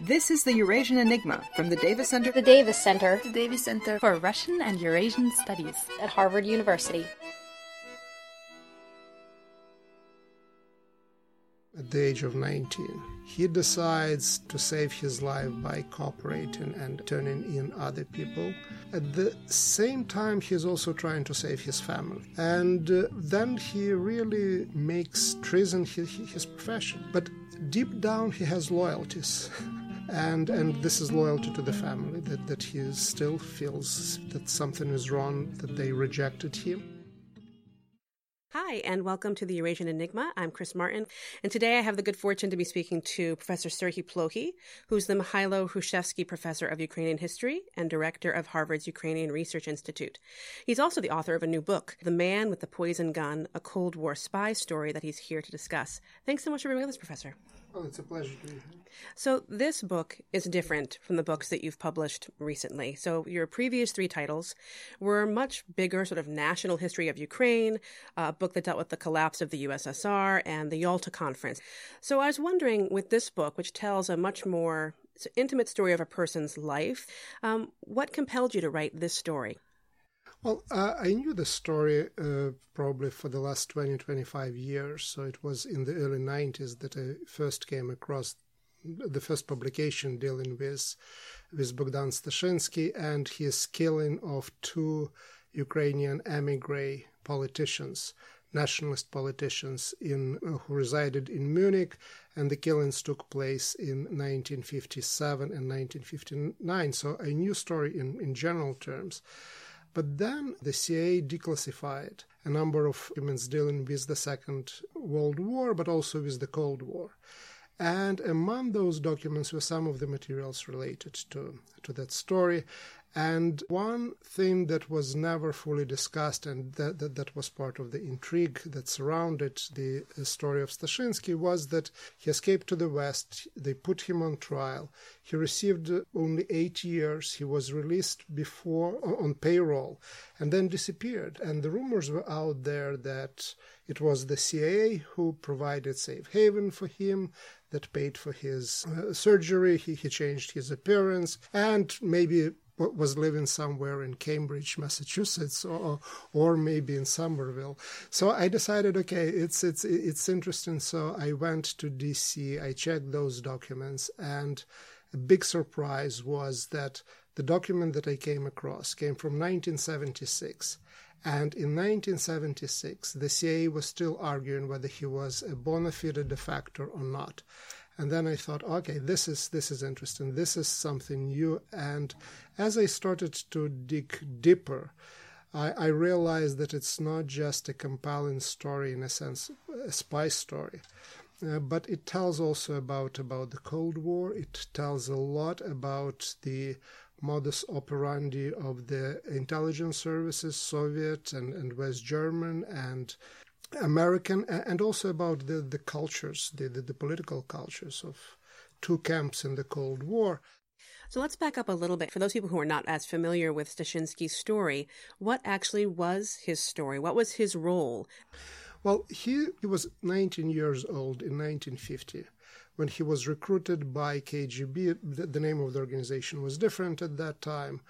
This is the Eurasian Enigma from the Davis Center. The Davis Center The Davis Center for Russian and Eurasian Studies. at Harvard University. At the age of 19, he decides to save his life by cooperating and turning in other people. At the same time, he's also trying to save his family. And uh, then he really makes treason his, his profession. But deep down, he has loyalties. And, and this is loyalty to the family, that, that he still feels that something is wrong, that they rejected him. Hi, and welcome to the Eurasian Enigma. I'm Chris Martin, and today I have the good fortune to be speaking to Professor Serhii Plokhii, who's the Mikhailo Hrushevsky Professor of Ukrainian History and Director of Harvard's Ukrainian Research Institute. He's also the author of a new book, The Man with the Poison Gun, a Cold War spy story that he's here to discuss. Thanks so much for being with us, Professor. Oh, it's a pleasure to be here. So, this book is different from the books that you've published recently. So, your previous three titles were much bigger, sort of national history of Ukraine, a book that dealt with the collapse of the USSR and the Yalta Conference. So, I was wondering with this book, which tells a much more intimate story of a person's life, um, what compelled you to write this story? Well, uh, I knew the story uh, probably for the last 20, 25 years. So it was in the early 90s that I first came across the first publication dealing with, with Bogdan Stashinsky and his killing of two Ukrainian emigre politicians, nationalist politicians in, uh, who resided in Munich. And the killings took place in 1957 and 1959. So I knew story in, in general terms. But then the CIA declassified a number of documents dealing with the Second World War, but also with the Cold War. And among those documents were some of the materials related to, to that story. And one thing that was never fully discussed, and that, that, that was part of the intrigue that surrounded the story of Stashinsky, was that he escaped to the West. They put him on trial. He received only eight years. He was released before on payroll and then disappeared. And the rumors were out there that it was the CIA who provided safe haven for him, that paid for his uh, surgery. He, he changed his appearance, and maybe was living somewhere in Cambridge, Massachusetts, or or maybe in Somerville. So I decided, okay, it's it's it's interesting. So I went to DC. I checked those documents, and a big surprise was that the document that I came across came from 1976. And in 1976, the CIA was still arguing whether he was a bona fide defector or not. And then I thought, okay, this is this is interesting. This is something new. And as I started to dig deeper, I, I realized that it's not just a compelling story in a sense, a spy story. Uh, but it tells also about about the Cold War. It tells a lot about the modus operandi of the intelligence services, Soviet and, and West German and American, and also about the, the cultures, the, the, the political cultures of two camps in the Cold War. So let's back up a little bit. For those people who are not as familiar with Stashinsky's story, what actually was his story? What was his role? Well, he, he was 19 years old in 1950 when he was recruited by KGB. The, name of the organization was different at that time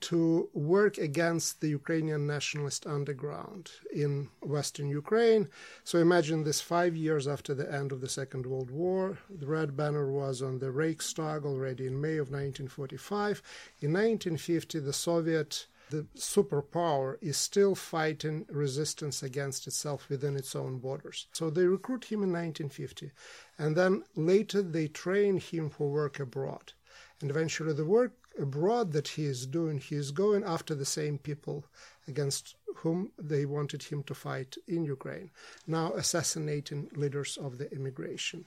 to work against the Ukrainian nationalist underground in Western Ukraine. So imagine this five years after the end of the Second World War. The Red Banner was on the Reichstag already in May of 1945. In 1950, the Soviet the superpower is still fighting resistance against itself within its own borders. So they recruit him in 1950, and then later they train him for work abroad. And eventually, the work abroad that he is doing, he is going after the same people against whom they wanted him to fight in Ukraine, now assassinating leaders of the immigration.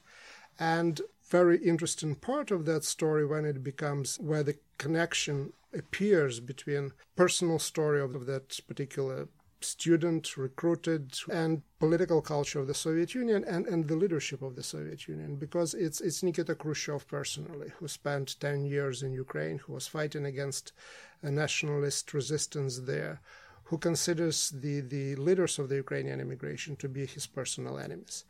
And very interesting part of that story when it becomes where the connection appears between personal story of that particular student recruited and political culture of the Soviet Union and, and the leadership of the Soviet Union because it's it's Nikita Khrushchev personally who spent 10 years in Ukraine who was fighting against a nationalist resistance there who considers the, the leaders of the Ukrainian immigration to be his personal enemies.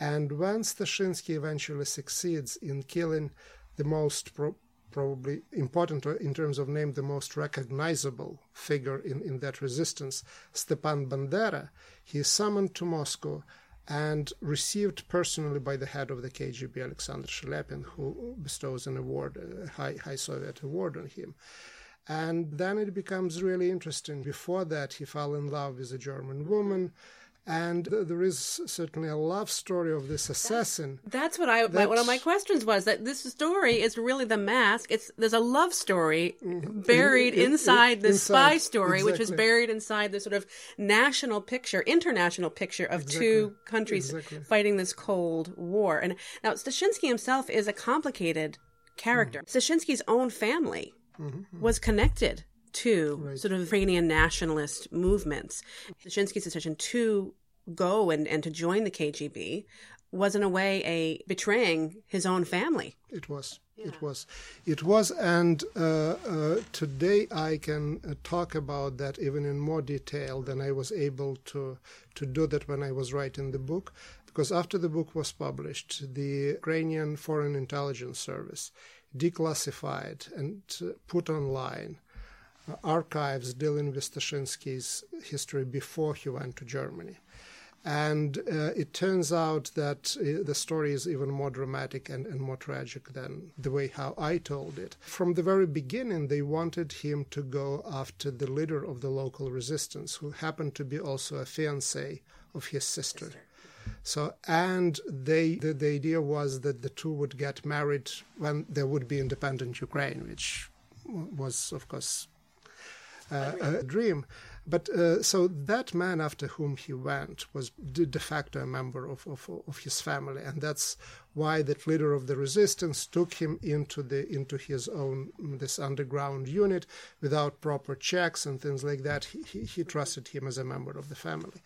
And when Stashinsky eventually succeeds in killing the most pro- probably important in terms of name, the most recognizable figure in, in that resistance, Stepan Bandera, he is summoned to Moscow and received personally by the head of the KGB, Alexander Shelepin, who bestows an award, a high, high Soviet award on him. And then it becomes really interesting. Before that, he fell in love with a German woman and there is certainly a love story of this assassin. That's what I. That's, one of my questions was that this story is really the mask. It's there's a love story mm-hmm. buried in, in, inside the spy story, exactly. which is buried inside the sort of national picture, international picture of exactly. two countries exactly. fighting this Cold War. And now Stashinsky himself is a complicated character. Mm-hmm. Stashinsky's own family mm-hmm. was connected to right. sort of Ukrainian nationalist movements. Stashinsky's decision to go and, and to join the KGB was in a way a betraying his own family. It was. Yeah. It was. It was. And uh, uh, today I can uh, talk about that even in more detail than I was able to, to do that when I was writing the book. Because after the book was published, the Ukrainian Foreign Intelligence Service declassified and uh, put online archives dealing with Stashinsky's history before he went to Germany. And uh, it turns out that uh, the story is even more dramatic and, and more tragic than the way how I told it. From the very beginning, they wanted him to go after the leader of the local resistance, who happened to be also a fiancé of his sister. So, and they the, the idea was that the two would get married when there would be independent Ukraine, which was, of course, a dream. But uh, so that man after whom he went was de facto a member of, of, of, his family, and that's why that leader of the resistance took him into the into his own this underground unit without proper checks and things like that. He, he, he trusted him as a member of the family.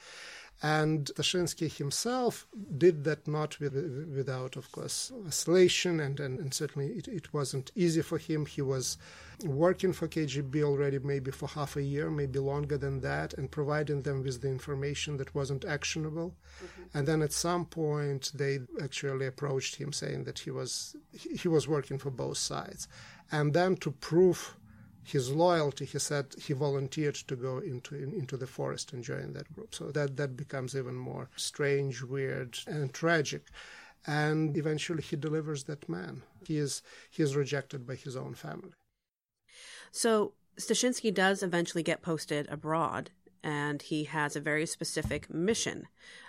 And Stashinsky himself did that not with, without, of course, oscillation, and, and, and certainly it, it, wasn't easy for him. He was working for KGB already maybe for half a year, maybe longer than that, and providing them with the information that wasn't actionable. Mm-hmm. And then at some point, they actually approached him saying that he was he was working for both sides, and then to prove his loyalty, he said he volunteered to go into in, into the forest and join that group. So that that becomes even more strange, weird, and tragic. And eventually, he delivers that man. He is he is rejected by his own family. So Stashinsky does eventually get posted abroad, and he has a very specific mission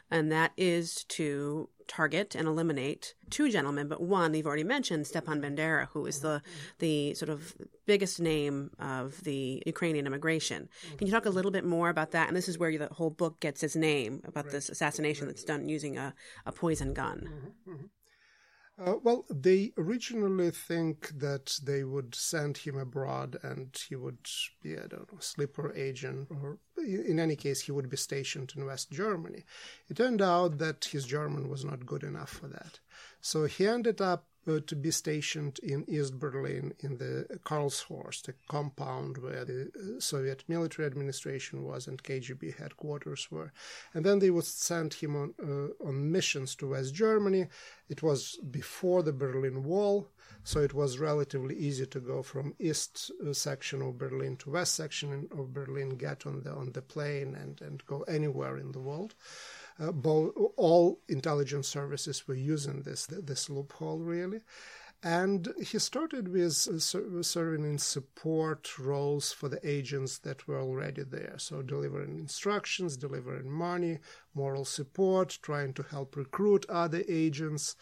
and that is to target and eliminate two gentlemen, but one you've already mentioned, Stepan Bandera, who is the the sort of biggest name of the Ukrainian immigration. Can you talk a little bit more about that? And this is where the whole book gets its name about this assassination that's done using a, a poison gun. Mm-hmm. Mm-hmm. Uh, well, they originally think that they would send him abroad and he would be, I don't know, sleeper agent, or in any case, he would be stationed in West Germany. It turned out that his German was not good enough for that. So he ended up uh, to be stationed in East Berlin in the Karlshorst, a compound where the uh, Soviet military administration was and KGB headquarters were. And then they would send him on, uh, on missions to West Germany. It was before the Berlin Wall, so it was relatively easy to go from east uh, section of Berlin to west section of Berlin, get on the on the plane and, and go anywhere in the world uh, all intelligence services were using this this loophole really. And he started with uh, serving in support roles for the agents that were already there. So, delivering instructions, delivering money, moral support, trying to help recruit other agents,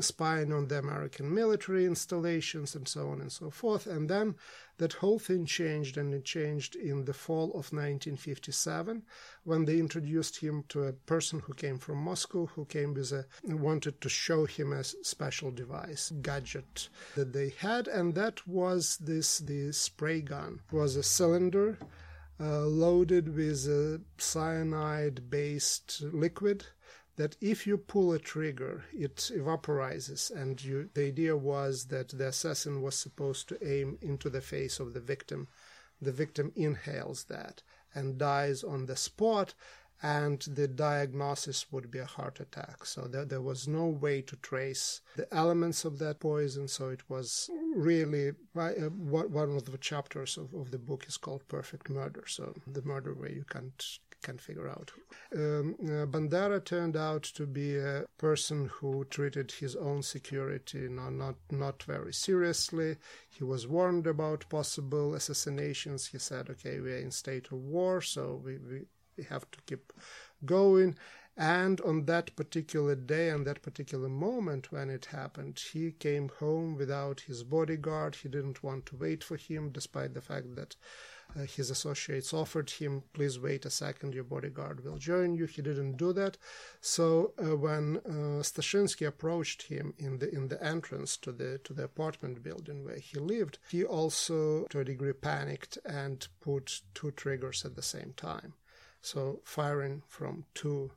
spying on the American military installations, and so on and so forth. And then that whole thing changed, and it changed in the fall of 1957 when they introduced him to a person who came from Moscow, who came with a wanted to show him a special device gadget that they had, and that was this the spray gun. It was a cylinder. Uh, loaded with a cyanide based liquid that if you pull a trigger, it evaporizes. And you, the idea was that the assassin was supposed to aim into the face of the victim. The victim inhales that and dies on the spot. and the diagnosis would be a heart attack. So there, there was no way to trace the elements of that poison. So it was really uh, one of the chapters of, of the book is called Perfect Murder. So the murder where you can't can figure out. Um, uh, Bandera turned out to be a person who treated his own security not, not, not very seriously. He was warned about possible assassinations. He said, okay, we're in state of war, so we, we we have to keep going. And on that particular day, on that particular moment when it happened, he came home without his bodyguard. He didn't want to wait for him, despite the fact that uh, his associates offered him, please wait a second, your bodyguard will join you. He didn't do that. So uh, when uh, Stashinsky approached him in the in the entrance to the to the apartment building where he lived, he also, to a degree, panicked and put two triggers at the same time so firing from two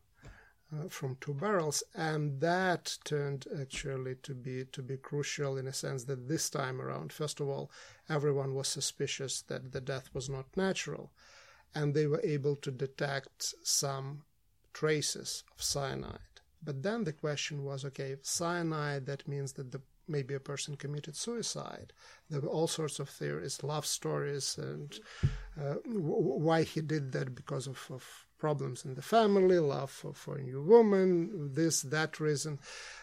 uh, from two barrels, and that turned actually to be to be crucial in a sense that this time around, first of all, everyone was suspicious that the death was not natural, and they were able to detect some traces of cyanide. But then the question was, okay, cyanide that means that the maybe a person committed suicide. There were all sorts of theories, love stories, and uh, w- why he did that because of, of, problems in the family, love for, for a new woman, this, that reason.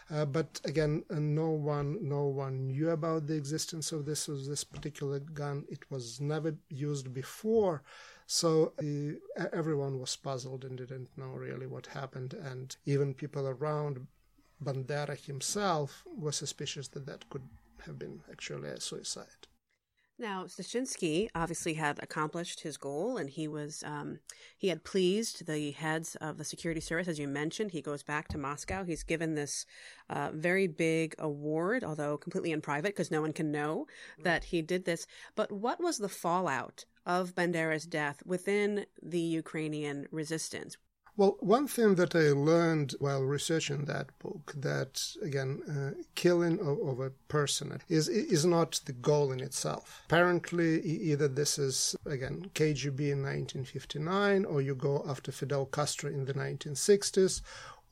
Uh, but again, uh, no one, no one knew about the existence of this of this particular gun. It was never used before. So uh, everyone was puzzled and didn't know really what happened. And even people around Bandera himself was suspicious that that could have been actually a suicide. Now, Stashinsky obviously had accomplished his goal, and he was um, he had pleased the heads of the security service, as you mentioned. He goes back to Moscow. He's given this uh, very big award, although completely in private, because no one can know that he did this. But what was the fallout of Bandera's death within the Ukrainian resistance? Well, one thing that I learned while researching that book, that again, uh, killing of, of, a person is is not the goal in itself. Apparently, either this is again KGB in 1959, or you go after Fidel Castro in the 1960s,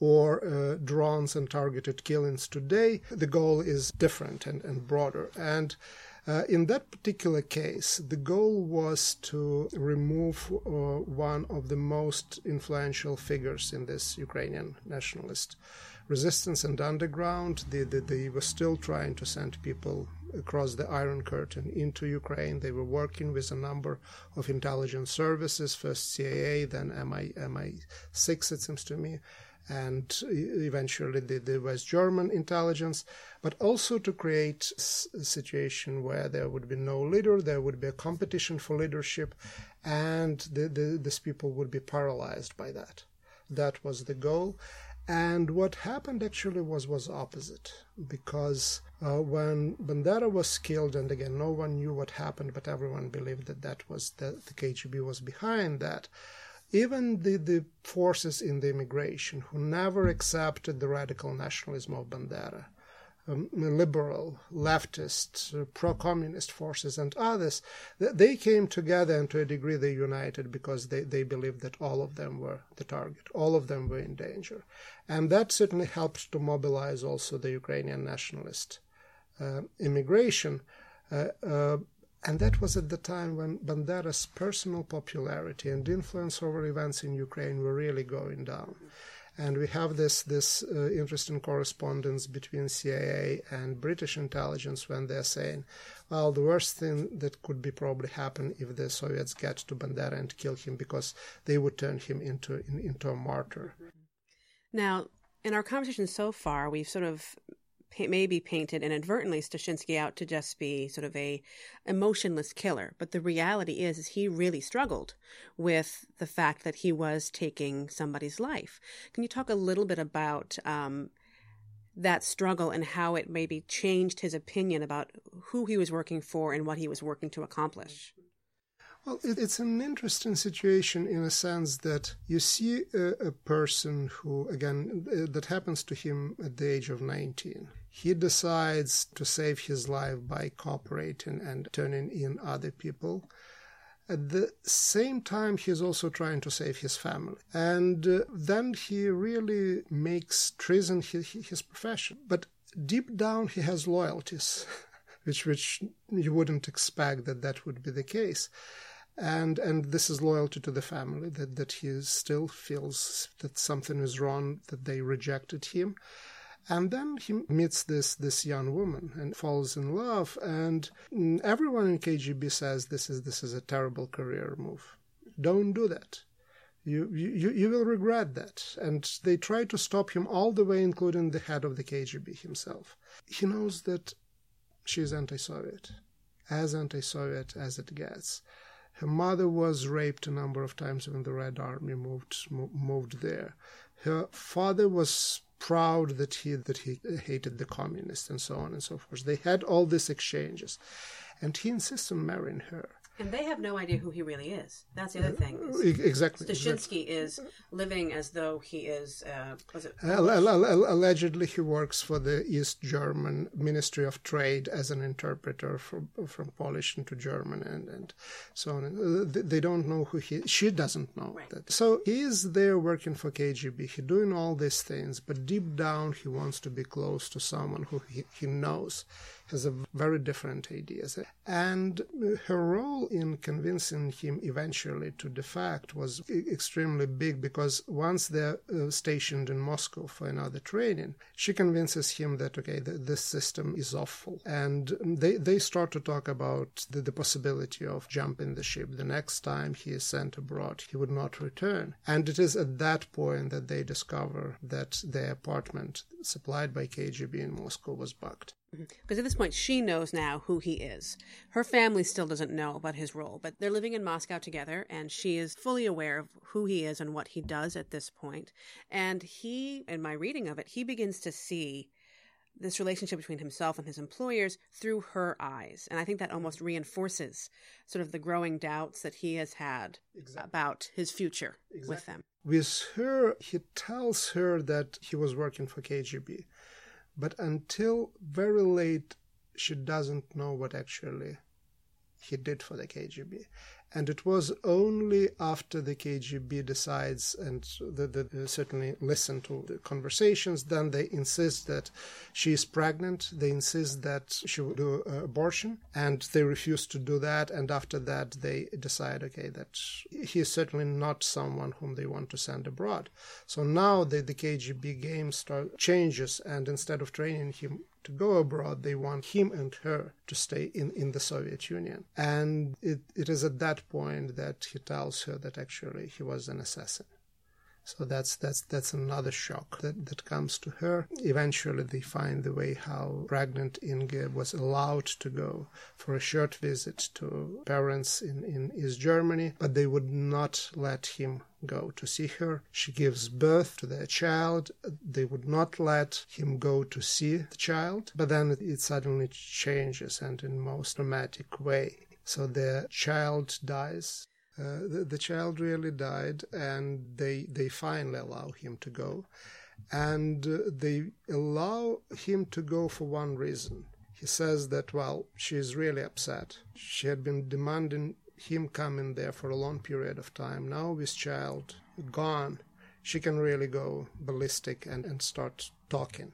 or uh, drones and targeted killings today. The goal is different and, and broader. And uh, in that particular case, the goal was to remove uh, one of the most influential figures in this Ukrainian nationalist resistance and underground. They, they, they, were still trying to send people across the Iron Curtain into Ukraine. They were working with a number of intelligence services, first CIA, then MI, MI6, it seems to me, and eventually the, the West German intelligence, but also to create a situation where there would be no leader, there would be a competition for leadership, and the, the, these people would be paralyzed by that. That was the goal. And what happened actually was was opposite because uh, when Bandera was killed, and again no one knew what happened, but everyone believed that that was that the KGB was behind that even the, the forces in the immigration who never accepted the radical nationalism of Bandera, um, liberal, leftist, uh, pro-communist forces and others, they came together and to a degree they united because they, they believed that all of them were the target, all of them were in danger. And that certainly helped to mobilize also the Ukrainian nationalist uh, immigration. Uh, uh and that was at the time when Bandera's personal popularity and influence over events in Ukraine were really going down. And we have this this uh, interesting correspondence between CIA and British intelligence when they're saying, well, the worst thing that could be probably happen if the Soviets get to Bandera and kill him because they would turn him into in, into a martyr. Now, in our conversation so far, we've sort of maybe painted inadvertently Stashinsky out to just be sort of a emotionless killer, but the reality is, is he really struggled with the fact that he was taking somebody's life. Can you talk a little bit about um, that struggle and how it maybe changed his opinion about who he was working for and what he was working to accomplish? Well, it's an interesting situation in a sense that you see a, a, person who, again, that happens to him at the age of 19. He decides to save his life by cooperating and turning in other people. At the same time, he's also trying to save his family. And uh, then he really makes treason his, his profession. But deep down, he has loyalties, which, which you wouldn't expect that that would be the case. And, and this is loyalty to the family, that, that he still feels that something is wrong, that they rejected him. And then he meets this this young woman and falls in love. And everyone in KGB says this is this is a terrible career move. Don't do that. You, you you will regret that. And they try to stop him all the way, including the head of the KGB himself. He knows that she's anti-Soviet, as anti-Soviet as it gets. Her mother was raped a number of times when the Red Army moved moved there. Her father was proud that he that he hated the communists and so on and so forth. They had all these exchanges, and he insists on marrying her. And they have no idea who he really is. That's the other thing. exactly. Stashinsky is living as though he is. Uh, it? Allegedly, he works for the East German Ministry of Trade as an interpreter from from Polish into German and and so on. Uh, they don't know who he. She doesn't know Right. that. So he is there working for KGB. He doing all these things, but deep down he wants to be close to someone who he, he knows has a very different ideas. And her role in convincing him eventually to defect was extremely big because once they're uh, stationed in Moscow for another training, she convinces him that, okay, th- this system is awful. And they, they start to talk about the, the possibility of jumping the ship. The next time he is sent abroad, he would not return. And it is at that point that they discover that their apartment supplied by KGB in Moscow was bugged. Because at this point, she knows now who he is. Her family still doesn't know about his role, but they're living in Moscow together, and she is fully aware of who he is and what he does at this point. And he, in my reading of it, he begins to see this relationship between himself and his employers through her eyes. And I think that almost reinforces sort of the growing doubts that he has had about his future with them. With her, he tells her that he was working for KGB, but until very late, she doesn't know what actually he did for the KGB. And it was only after the KGB decides and the, the, certainly listen to the conversations, then they insist that she is pregnant. They insist that she will do uh, abortion, and they refuse to do that. And after that, they decide, okay, that he is certainly not someone whom they want to send abroad. So now the, the KGB game start changes, and instead of training him to go abroad, they want him and her to stay in, in the Soviet Union. And it, it is at that point that he tells her that actually he was an assassin. So that's that's that's another shock that, that comes to her. Eventually they find the way how pregnant Inge was allowed to go for a short visit to parents in, in East Germany, but they would not let him go to see her. She gives birth to their child. They would not let him go to see the child, but then it, suddenly changes and in most dramatic way. So the child dies. Uh, the, the child really died, and they they finally allow him to go, and uh, they allow him to go for one reason. He says that well, she is really upset. She had been demanding him coming there for a long period of time. Now with child gone, she can really go ballistic and, and start talking.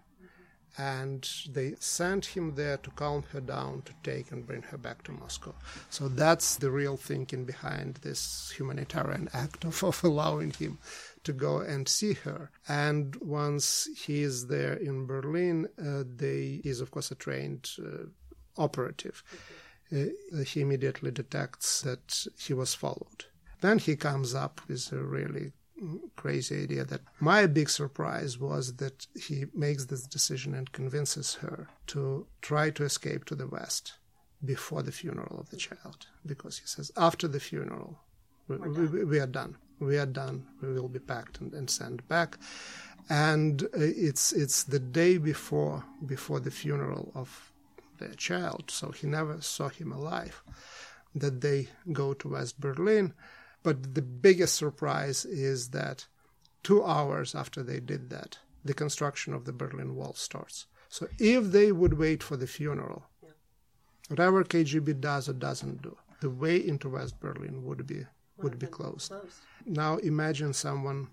And they sent him there to calm her down, to take and bring her back to Moscow. So that's the real thinking behind this humanitarian act of, of allowing him to go and see her. And once he is there in Berlin, uh, they, he's of course a trained uh, operative. Uh, he immediately detects that he was followed. Then he comes up with a really crazy idea that my big surprise was that he makes this decision and convinces her to try to escape to the West before the funeral of the child. Because he says, after the funeral, we, we, we are done. We are done. We will be packed and, and sent back. And uh, it's it's the day before before the funeral of their child, so he never saw him alive. That they go to West Berlin, but the biggest surprise is that two hours after they did that, the construction of the Berlin Wall starts. So if they would wait for the funeral, whatever KGB does or doesn't do, the way into West Berlin would be would be closed. Now imagine someone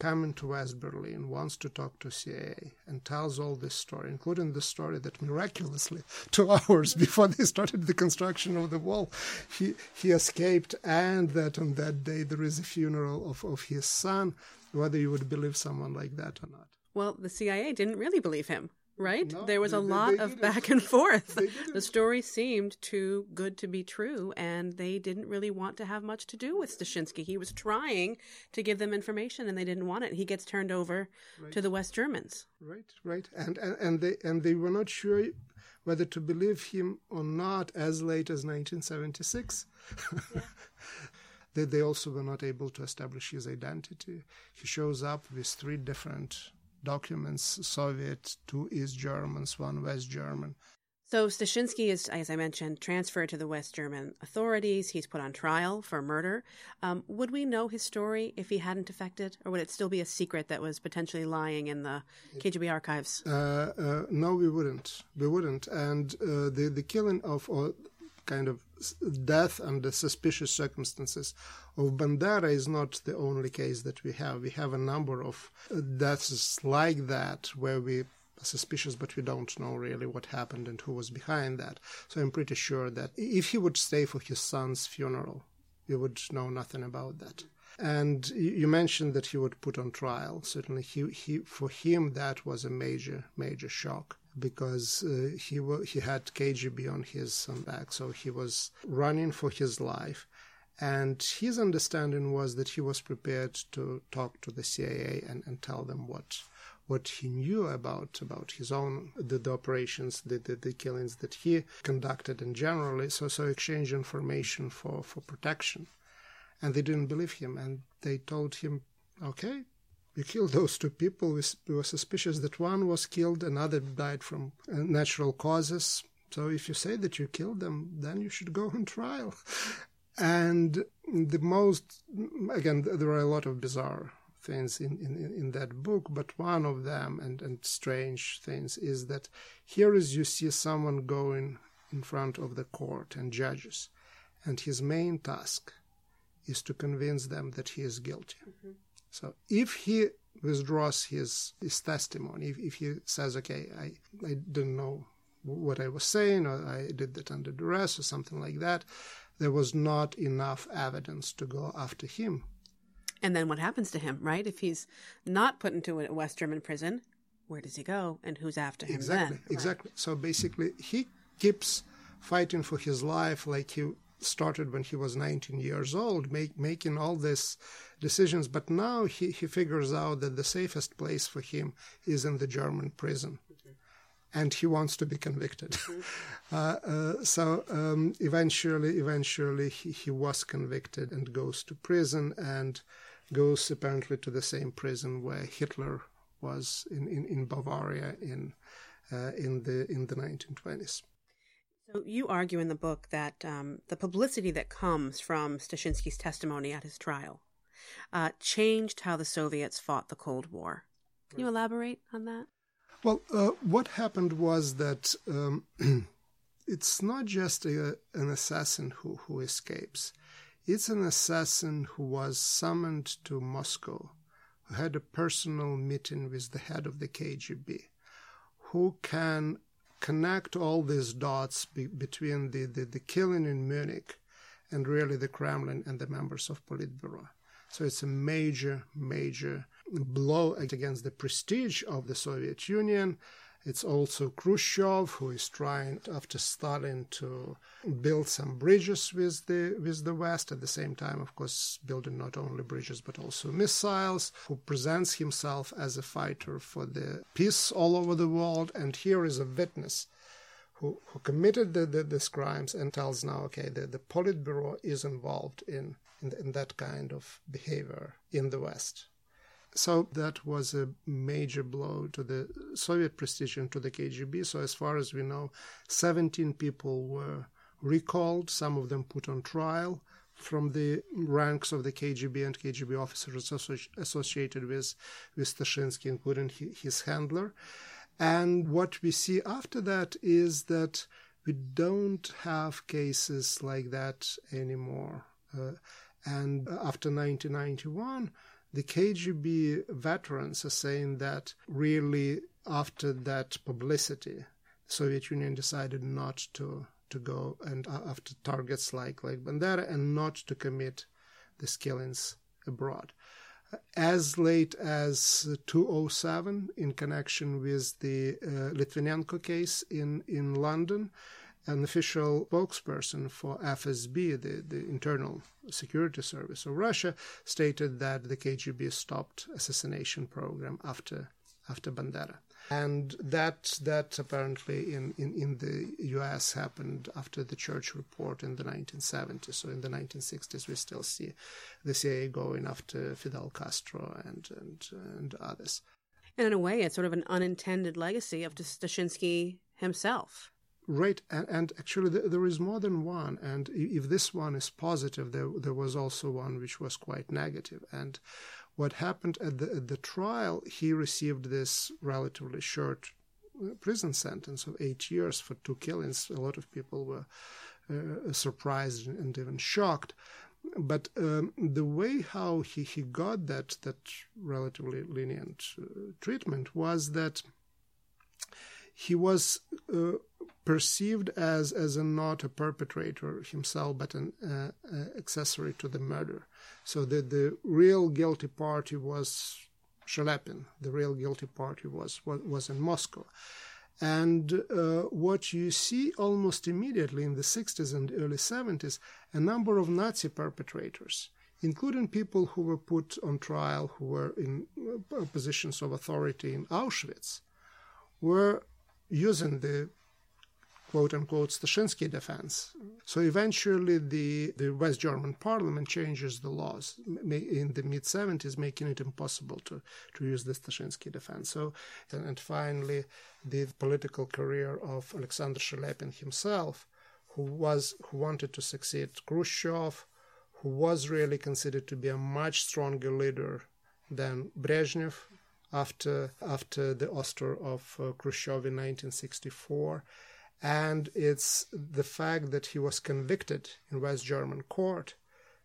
coming to West Berlin, wants to talk to CIA, and tells all this story, including the story that miraculously, two hours before they started the construction of the wall, he, he escaped, and that on that day there is a funeral of, of his son, whether you would believe someone like that or not. Well, the CIA didn't really believe him right? No, there was they- a lot of back and forth. The story seemed too good to be true, and they didn't really want to have much to do with Stashinsky. He was trying to give them information, and they didn't want it. He gets turned over to the West Germans. Right, right, and, and and they and they were not sure whether to believe him or not as late as 1976. they they also were not able to establish his identity. He shows up with three different documents: Soviet, two East Germans, one West German. So Stashinsky is, as I mentioned, transferred to the West German authorities. He's put on trial for murder. Um, would we know his story if he hadn't defected, or would it still be a secret that was potentially lying in the KGB archives? Uh, uh, no, we wouldn't. We wouldn't. And uh, the the killing of or kind of death under suspicious circumstances of Bandera is not the only case that we have. We have a number of uh, deaths like that where we are suspicious, but we don't know really what happened and who was behind that. So I'm pretty sure that if he would stay for his son's funeral, we would know nothing about that. And you mentioned that he would put on trial. Certainly, he, he for him that was a major major shock because uh, he he had KGB on his um, back, so he was running for his life. And his understanding was that he was prepared to talk to the CIA and, and tell them what what he knew about about his own the, the operations, the, the the killings that he conducted, and generally so so exchange information for for protection and they didn't believe him and they told him okay you killed those two people we, we were suspicious that one was killed another died from uh, natural causes. So if you say that you killed them then you should go on trial. And the most again there are a lot of bizarre things in, in, in that book but one of them and, and strange things is that here is you see someone going in front of the court and judges and his main task is to convince them that he is guilty. So if he withdraws his, his testimony, if, if he says, okay, I, I didn't know what I was saying, or I did that under duress, or something like that, there was not enough evidence to go after him. And then what happens to him, right? If he's not put into a West German prison, where does he go, and who's after him Exactly, then? exactly. So basically, he keeps fighting for his life like he started when he was 19 years old, make, making all these decisions. But now he, he figures out that the safest place for him is in the German prison. And he wants to be convicted. uh, uh, so um, eventually, eventually, he, he was convicted and goes to prison and goes apparently to the same prison where Hitler was in, in, in Bavaria in uh, in the in the 1920s. So you argue in the book that um, the publicity that comes from Stashinsky's testimony at his trial uh, changed how the Soviets fought the Cold War. Can you elaborate on that? Well, uh, what happened was that um, it's not just a, an assassin who, who escapes. It's an assassin who was summoned to Moscow, who had a personal meeting with the head of the KGB, who can connect all these dots be, between the, the, the killing in Munich and really the Kremlin and the members of Politburo. So it's a major, major blow against the prestige of the Soviet Union. It's also Khrushchev who is trying, after Stalin, to build some bridges with the with the West. At the same time, of course, building not only bridges but also missiles. Who presents himself as a fighter for the peace all over the world. And here is a witness who, who committed the, the, these crimes and tells now, okay, the, the Politburo is involved in, in, in that kind of behavior in the West. So that was a major blow to the Soviet prestige and to the KGB. So, as far as we know, 17 people were recalled, some of them put on trial from the ranks of the KGB and KGB officers associated with, with Stashinsky, including his handler. And what we see after that is that we don't have cases like that anymore. Uh, and after 1991, the KGB veterans are saying that really after that publicity, the Soviet Union decided not to to go and uh, after targets like like Bandera and not to commit these killings abroad. As late as 2007, in connection with the uh, Litvinenko case in, in London, an official spokesperson for FSB, the, the Internal Security Service of Russia, stated that the KGB stopped assassination program after after Bandera. And that that apparently in, in, in the US happened after the Church report in the 1970s. So in the 1960s, we still see the CIA going after Fidel Castro and, and, and others. And in a way, it's sort of an unintended legacy of Stashinsky himself. Right, and, and actually there is more than one. And if this one is positive, there there was also one which was quite negative. And what happened at the at the trial, he received this relatively short uh, prison sentence of eight years for two killings. A lot of people were uh, surprised and even shocked. But um, the way how he, he got that that relatively lenient uh, treatment was that he was uh, perceived as as a not a perpetrator himself, but an uh, uh, accessory to the murder. So the the real guilty party was Shelepin. The real guilty party was was, was in Moscow. And uh, what you see almost immediately in the 60s and early 70s, a number of Nazi perpetrators, including people who were put on trial, who were in uh, positions of authority in Auschwitz, were using the quote unquote Stashinsky defense. So eventually, the, the West German parliament changes the laws in the mid 70s, making it impossible to, to use the Stashinsky defense. So, and, and finally, the political career of Alexander Shelepin himself, who was who wanted to succeed Khrushchev, who was really considered to be a much stronger leader than Brezhnev after after the ouster of uh, Khrushchev in 1964 and it's the fact that he was convicted in West German court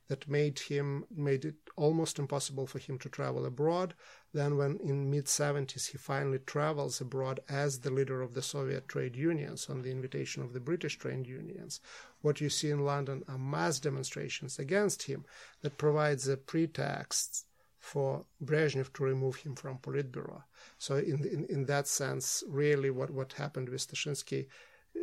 that made him made it almost impossible for him to travel abroad. Then, when in mid 70s he finally travels abroad as the leader of the Soviet trade unions on the invitation of the British trade unions, what you see in London are mass demonstrations against him that provides a pretext for Brezhnev to remove him from Politburo. So, in, in, in that sense, really, what, what happened with Stashinsky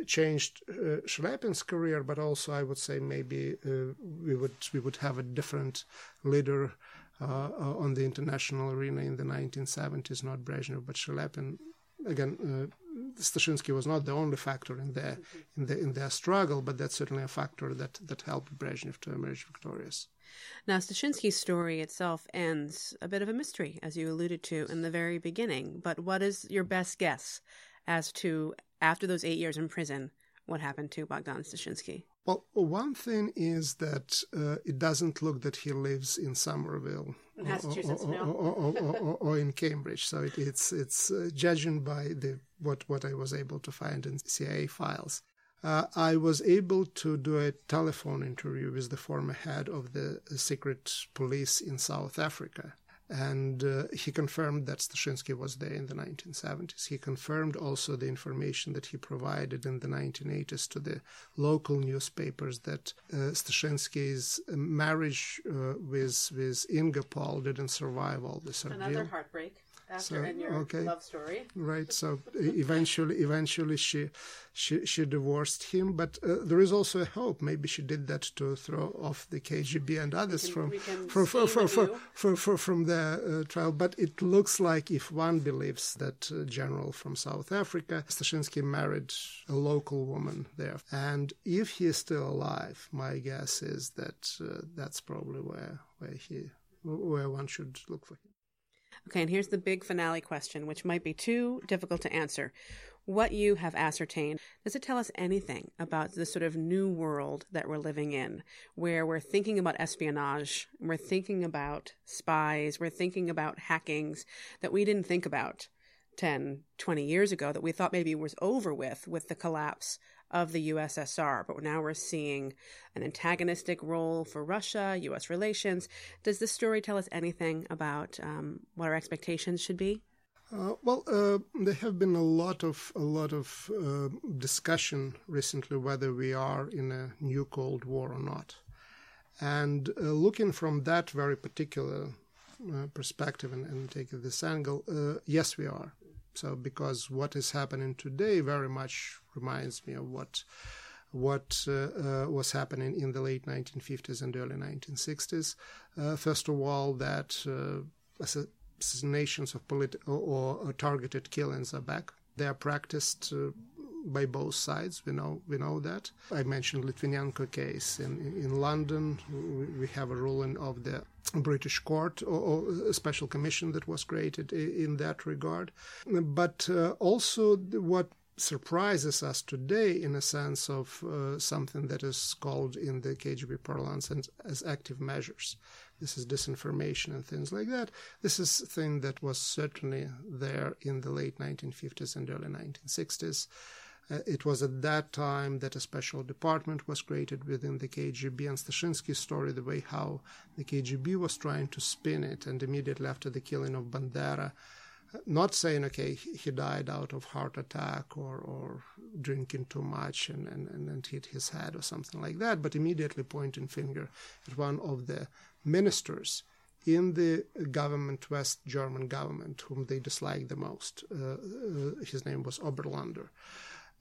changed uh, Shelepin's career, but also I would say maybe uh, we would we would have a different leader uh, uh on the international arena in the 1970s, not Brezhnev, but Shelepin. Again, uh, Stashinsky was not the only factor in their in the in their struggle, but that's certainly a factor that that helped Brezhnev to emerge victorious. Now, Stashinsky's story itself ends a bit of a mystery, as you alluded to in the very beginning. But what is your best guess as to after those eight years in prison, what happened to Bogdan Stashinsky? Well, one thing is that uh, it doesn't look that he lives in Somerville or, or, or, or, in Cambridge. So it, it's it's uh, judging by the what what I was able to find in CIA files. Uh, I was able to do a telephone interview with the former head of the secret police in South Africa, and uh, he confirmed that Stashinsky was there in the 1970s. He confirmed also the information that he provided in the 1980s to the local newspapers that uh, Stashinsky's marriage uh, with with Inge Pohl didn't survive all this. Another heartbreak after so, in your okay. love story. Right. So eventually, eventually she, she she divorced him. But uh, there is also a hope. Maybe she did that to throw off the KGB and others can, from from from from, from, from, from the uh, trial. But it looks like if one believes that uh, general from South Africa, Stashinsky married a local woman there, and if he is still alive, my guess is that uh, that's probably where where he where one should look for him. Okay, and here's the big finale question, which might be too difficult to answer. What you have ascertained, does it tell us anything about the sort of new world that we're living in, where we're thinking about espionage, we're thinking about spies, we're thinking about hackings that we didn't think about 10, 20 years ago, that we thought maybe was over with, with the collapse of the USSR, but now we're seeing an antagonistic role for Russia, U.S. relations. Does this story tell us anything about um, what our expectations should be? Uh, well, uh, there have been a lot of a lot of uh, discussion recently whether we are in a new Cold War or not, and uh, looking from that very particular uh, perspective and, and taking this angle, uh, yes, we are. So, because what is happening today very much reminds me of what what uh, uh, was happening in the late 1950s and early 1960s. Uh, first of all, that as assassinations of political or, or, targeted killings are back. They are practiced uh, by both sides. We know we know that. I mentioned Litvinenko case in in London. We have a ruling of the British court or, or a special commission that was created in that regard. But uh, also what surprises us today in a sense of uh, something that is called in the KGB parlance as active measures. This is disinformation and things like that. This is a thing that was certainly there in the late 1950s and early 1960s. Uh, it was at that time that a special department was created within the KGB, and Stashinsky's story, the way how the KGB was trying to spin it, and immediately after the killing of Bandera, not saying okay he died out of heart attack or, or drinking too much and, and, and hit his head or something like that but immediately pointing finger at one of the ministers in the government west german government whom they disliked the most. Uh, uh, his name was oberlander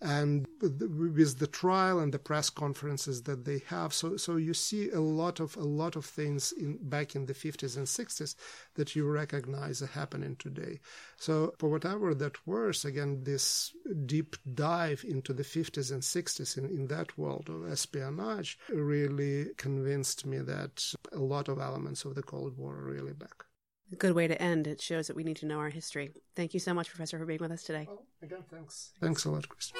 and with the trial and the press conferences that they have. So so you see a lot of a lot of things in back in the 50s and 60s that you recognize are happening today. So for whatever that was again this deep dive into the 50s and 60s in, in that world of espionage really convinced me that a lot of elements of the cold war are really back good way to end. It shows that we need to know our history. Thank you so much, Professor, for being with us today. Oh, again, thanks. Thanks a lot, Chris.